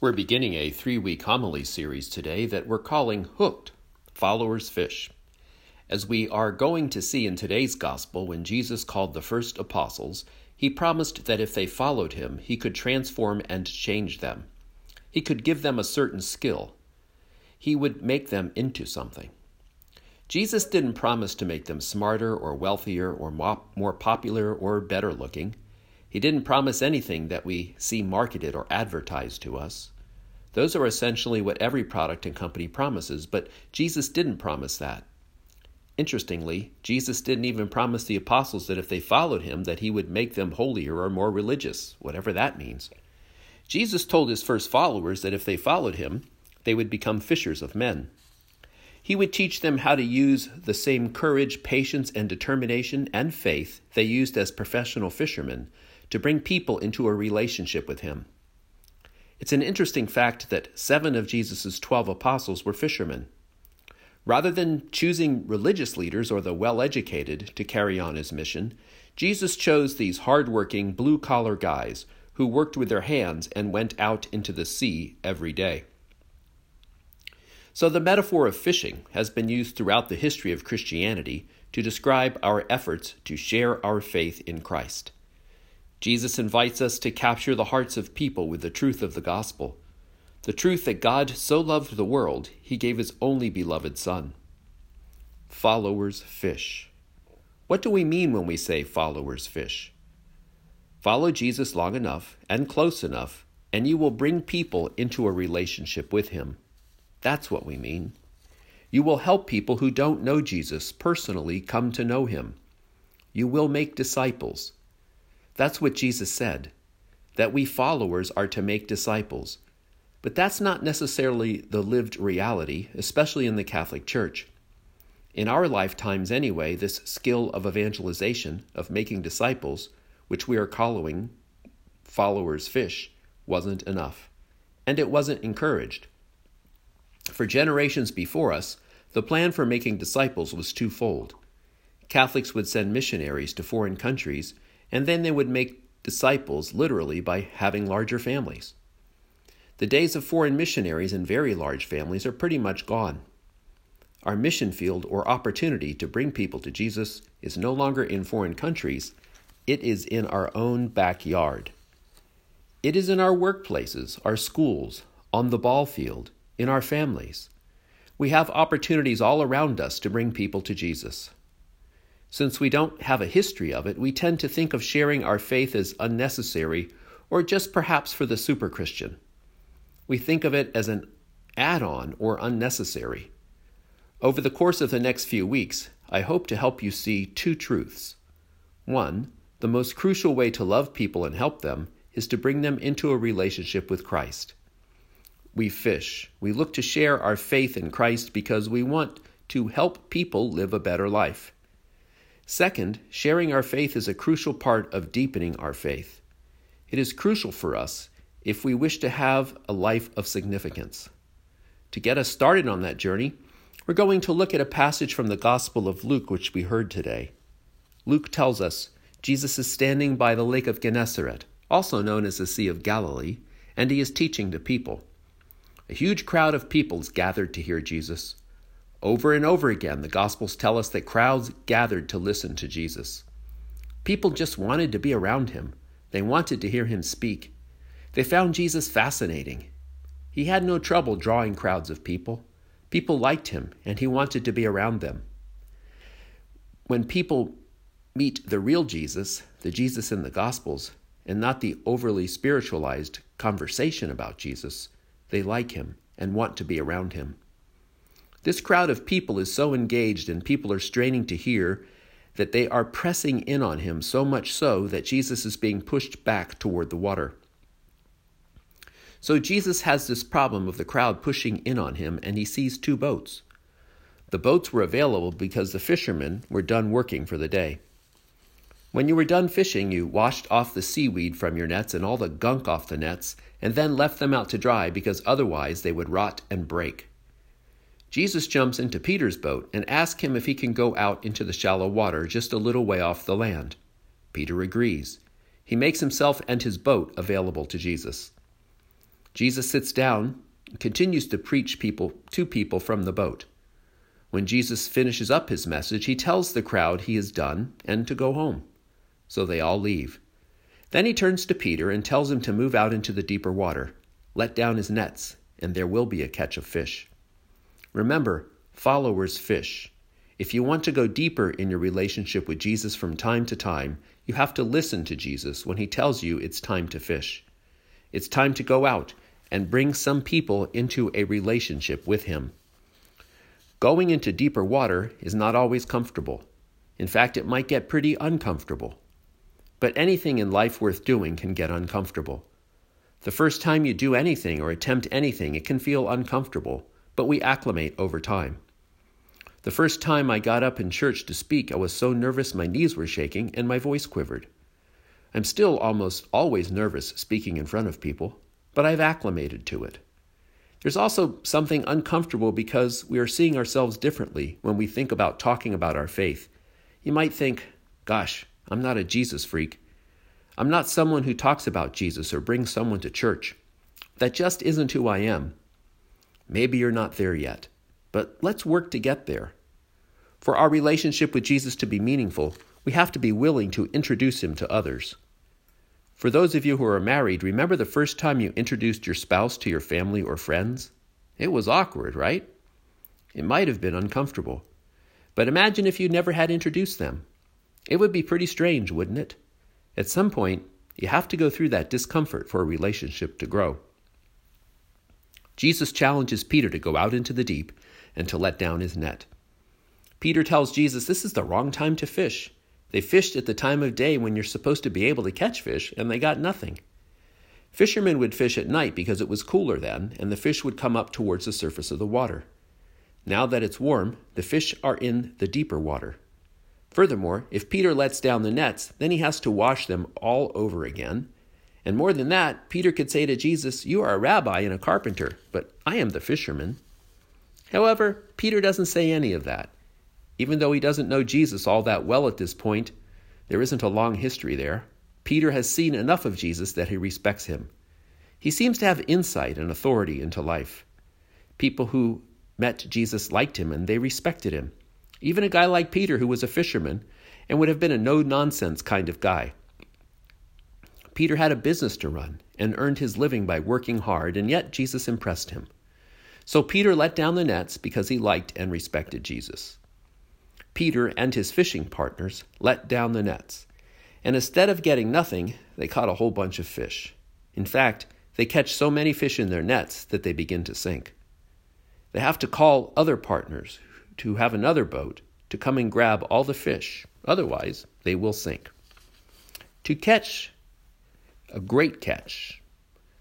We're beginning a three week homily series today that we're calling Hooked Followers Fish. As we are going to see in today's gospel, when Jesus called the first apostles, he promised that if they followed him, he could transform and change them. He could give them a certain skill. He would make them into something. Jesus didn't promise to make them smarter or wealthier or more popular or better looking. He didn't promise anything that we see marketed or advertised to us. Those are essentially what every product and company promises, but Jesus didn't promise that. Interestingly, Jesus didn't even promise the apostles that if they followed him that he would make them holier or more religious, whatever that means. Jesus told his first followers that if they followed him, they would become fishers of men. He would teach them how to use the same courage, patience, and determination and faith they used as professional fishermen to bring people into a relationship with him. It's an interesting fact that seven of Jesus' twelve apostles were fishermen. Rather than choosing religious leaders or the well educated to carry on his mission, Jesus chose these hard working, blue collar guys who worked with their hands and went out into the sea every day. So, the metaphor of fishing has been used throughout the history of Christianity to describe our efforts to share our faith in Christ. Jesus invites us to capture the hearts of people with the truth of the gospel. The truth that God so loved the world, he gave his only beloved Son. Followers fish. What do we mean when we say followers fish? Follow Jesus long enough and close enough, and you will bring people into a relationship with him. That's what we mean. You will help people who don't know Jesus personally come to know him. You will make disciples. That's what Jesus said, that we followers are to make disciples. But that's not necessarily the lived reality, especially in the Catholic Church. In our lifetimes, anyway, this skill of evangelization, of making disciples, which we are calling followers fish, wasn't enough. And it wasn't encouraged. For generations before us, the plan for making disciples was twofold. Catholics would send missionaries to foreign countries and then they would make disciples literally by having larger families. The days of foreign missionaries and very large families are pretty much gone. Our mission field or opportunity to bring people to Jesus is no longer in foreign countries, it is in our own backyard. It is in our workplaces, our schools, on the ball field, in our families. We have opportunities all around us to bring people to Jesus. Since we don't have a history of it, we tend to think of sharing our faith as unnecessary or just perhaps for the super Christian. We think of it as an add on or unnecessary. Over the course of the next few weeks, I hope to help you see two truths. One, the most crucial way to love people and help them is to bring them into a relationship with Christ. We fish. We look to share our faith in Christ because we want to help people live a better life. Second, sharing our faith is a crucial part of deepening our faith. It is crucial for us if we wish to have a life of significance. To get us started on that journey, we're going to look at a passage from the Gospel of Luke, which we heard today. Luke tells us Jesus is standing by the Lake of Gennesaret, also known as the Sea of Galilee, and he is teaching the people. A huge crowd of people is gathered to hear Jesus. Over and over again, the Gospels tell us that crowds gathered to listen to Jesus. People just wanted to be around him, they wanted to hear him speak. They found Jesus fascinating. He had no trouble drawing crowds of people. People liked him, and he wanted to be around them. When people meet the real Jesus, the Jesus in the Gospels, and not the overly spiritualized conversation about Jesus, they like him and want to be around him. This crowd of people is so engaged and people are straining to hear that they are pressing in on him so much so that Jesus is being pushed back toward the water. So Jesus has this problem of the crowd pushing in on him, and he sees two boats. The boats were available because the fishermen were done working for the day. When you were done fishing, you washed off the seaweed from your nets and all the gunk off the nets, and then left them out to dry because otherwise they would rot and break. Jesus jumps into Peter's boat and asks him if he can go out into the shallow water just a little way off the land. Peter agrees. He makes himself and his boat available to Jesus. Jesus sits down and continues to preach people to people from the boat. When Jesus finishes up his message, he tells the crowd he is done and to go home. So they all leave. Then he turns to Peter and tells him to move out into the deeper water, let down his nets, and there will be a catch of fish. Remember, followers fish. If you want to go deeper in your relationship with Jesus from time to time, you have to listen to Jesus when he tells you it's time to fish. It's time to go out and bring some people into a relationship with him. Going into deeper water is not always comfortable. In fact, it might get pretty uncomfortable. But anything in life worth doing can get uncomfortable. The first time you do anything or attempt anything, it can feel uncomfortable, but we acclimate over time. The first time I got up in church to speak, I was so nervous my knees were shaking and my voice quivered. I'm still almost always nervous speaking in front of people, but I've acclimated to it. There's also something uncomfortable because we are seeing ourselves differently when we think about talking about our faith. You might think, gosh, I'm not a Jesus freak. I'm not someone who talks about Jesus or brings someone to church. That just isn't who I am. Maybe you're not there yet but let's work to get there. For our relationship with Jesus to be meaningful, we have to be willing to introduce him to others. For those of you who are married, remember the first time you introduced your spouse to your family or friends? It was awkward, right? It might have been uncomfortable. But imagine if you never had introduced them. It would be pretty strange, wouldn't it? At some point, you have to go through that discomfort for a relationship to grow. Jesus challenges Peter to go out into the deep and to let down his net. Peter tells Jesus this is the wrong time to fish. They fished at the time of day when you're supposed to be able to catch fish, and they got nothing. Fishermen would fish at night because it was cooler then, and the fish would come up towards the surface of the water. Now that it's warm, the fish are in the deeper water. Furthermore, if Peter lets down the nets, then he has to wash them all over again. And more than that, Peter could say to Jesus, You are a rabbi and a carpenter, but I am the fisherman. However, Peter doesn't say any of that. Even though he doesn't know Jesus all that well at this point, there isn't a long history there. Peter has seen enough of Jesus that he respects him. He seems to have insight and authority into life. People who met Jesus liked him and they respected him. Even a guy like Peter, who was a fisherman and would have been a no nonsense kind of guy. Peter had a business to run and earned his living by working hard, and yet Jesus impressed him. So Peter let down the nets because he liked and respected Jesus. Peter and his fishing partners let down the nets, and instead of getting nothing, they caught a whole bunch of fish. In fact, they catch so many fish in their nets that they begin to sink. They have to call other partners to have another boat to come and grab all the fish, otherwise, they will sink. To catch a great catch,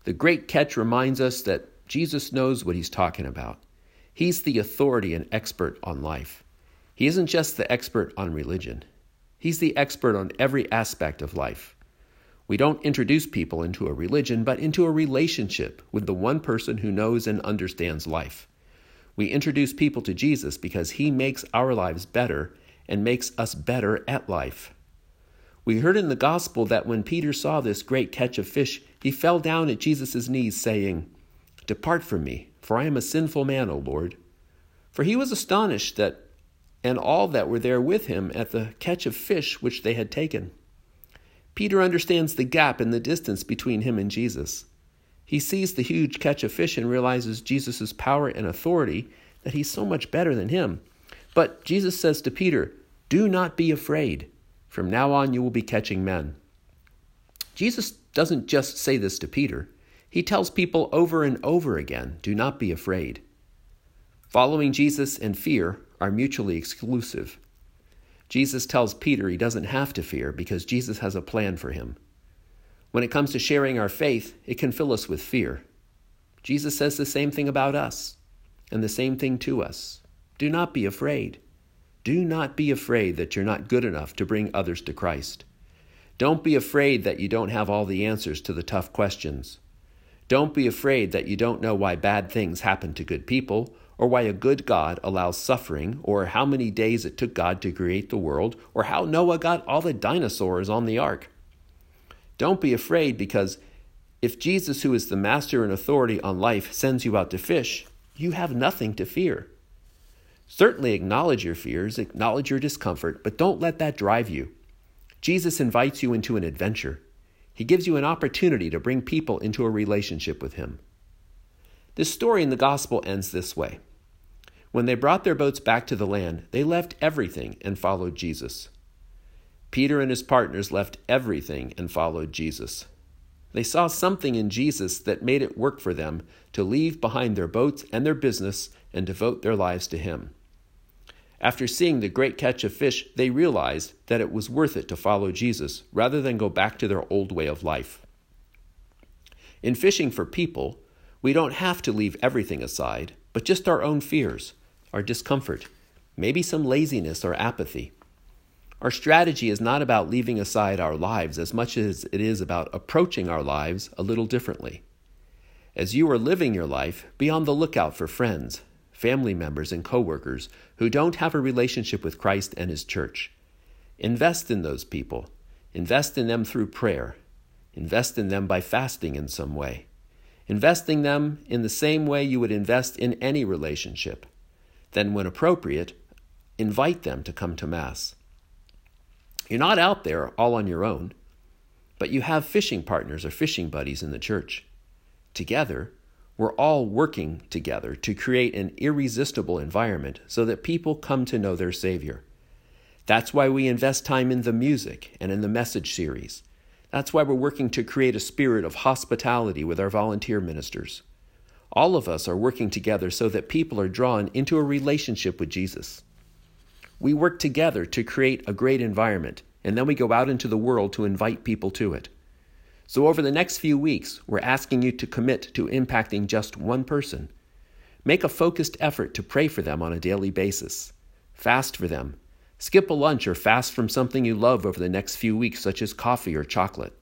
the great catch reminds us that Jesus knows what he's talking about. He's the authority and expert on life. He isn't just the expert on religion, he's the expert on every aspect of life. We don't introduce people into a religion, but into a relationship with the one person who knows and understands life. We introduce people to Jesus because he makes our lives better and makes us better at life. We heard in the gospel that when Peter saw this great catch of fish, he fell down at Jesus' knees, saying, Depart from me, for I am a sinful man, O Lord. For he was astonished that and all that were there with him at the catch of fish which they had taken. Peter understands the gap in the distance between him and Jesus. He sees the huge catch of fish and realizes Jesus' power and authority, that he's so much better than him. But Jesus says to Peter, Do not be afraid. From now on, you will be catching men. Jesus doesn't just say this to Peter, he tells people over and over again do not be afraid. Following Jesus and fear are mutually exclusive. Jesus tells Peter he doesn't have to fear because Jesus has a plan for him. When it comes to sharing our faith, it can fill us with fear. Jesus says the same thing about us and the same thing to us. Do not be afraid. Do not be afraid that you're not good enough to bring others to Christ. Don't be afraid that you don't have all the answers to the tough questions. Don't be afraid that you don't know why bad things happen to good people, or why a good God allows suffering, or how many days it took God to create the world, or how Noah got all the dinosaurs on the ark. Don't be afraid because If Jesus, who is the master and authority on life, sends you out to fish, you have nothing to fear. Certainly acknowledge your fears, acknowledge your discomfort, but don't let that drive you. Jesus invites you into an adventure. He gives you an opportunity to bring people into a relationship with Him. This story in the Gospel ends this way When they brought their boats back to the land, they left everything and followed Jesus. Peter and his partners left everything and followed Jesus. They saw something in Jesus that made it work for them to leave behind their boats and their business and devote their lives to Him. After seeing the great catch of fish, they realized that it was worth it to follow Jesus rather than go back to their old way of life. In fishing for people, we don't have to leave everything aside, but just our own fears, our discomfort, maybe some laziness or apathy. Our strategy is not about leaving aside our lives as much as it is about approaching our lives a little differently. As you are living your life, be on the lookout for friends, family members, and coworkers who don't have a relationship with Christ and His church. Invest in those people. Invest in them through prayer. Invest in them by fasting in some way. Investing them in the same way you would invest in any relationship. Then, when appropriate, invite them to come to Mass. You're not out there all on your own, but you have fishing partners or fishing buddies in the church. Together, we're all working together to create an irresistible environment so that people come to know their Savior. That's why we invest time in the music and in the message series. That's why we're working to create a spirit of hospitality with our volunteer ministers. All of us are working together so that people are drawn into a relationship with Jesus. We work together to create a great environment, and then we go out into the world to invite people to it. So, over the next few weeks, we're asking you to commit to impacting just one person. Make a focused effort to pray for them on a daily basis. Fast for them. Skip a lunch or fast from something you love over the next few weeks, such as coffee or chocolate.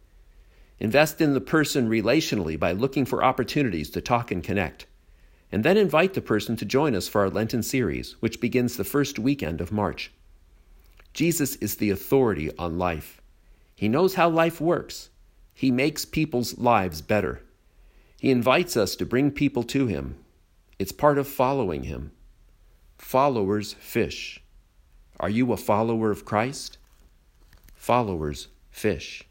Invest in the person relationally by looking for opportunities to talk and connect and then invite the person to join us for our Lenten series, which begins the first weekend of March. Jesus is the authority on life. He knows how life works. He makes people's lives better. He invites us to bring people to Him. It's part of following Him. Followers fish. Are you a follower of Christ? Followers fish.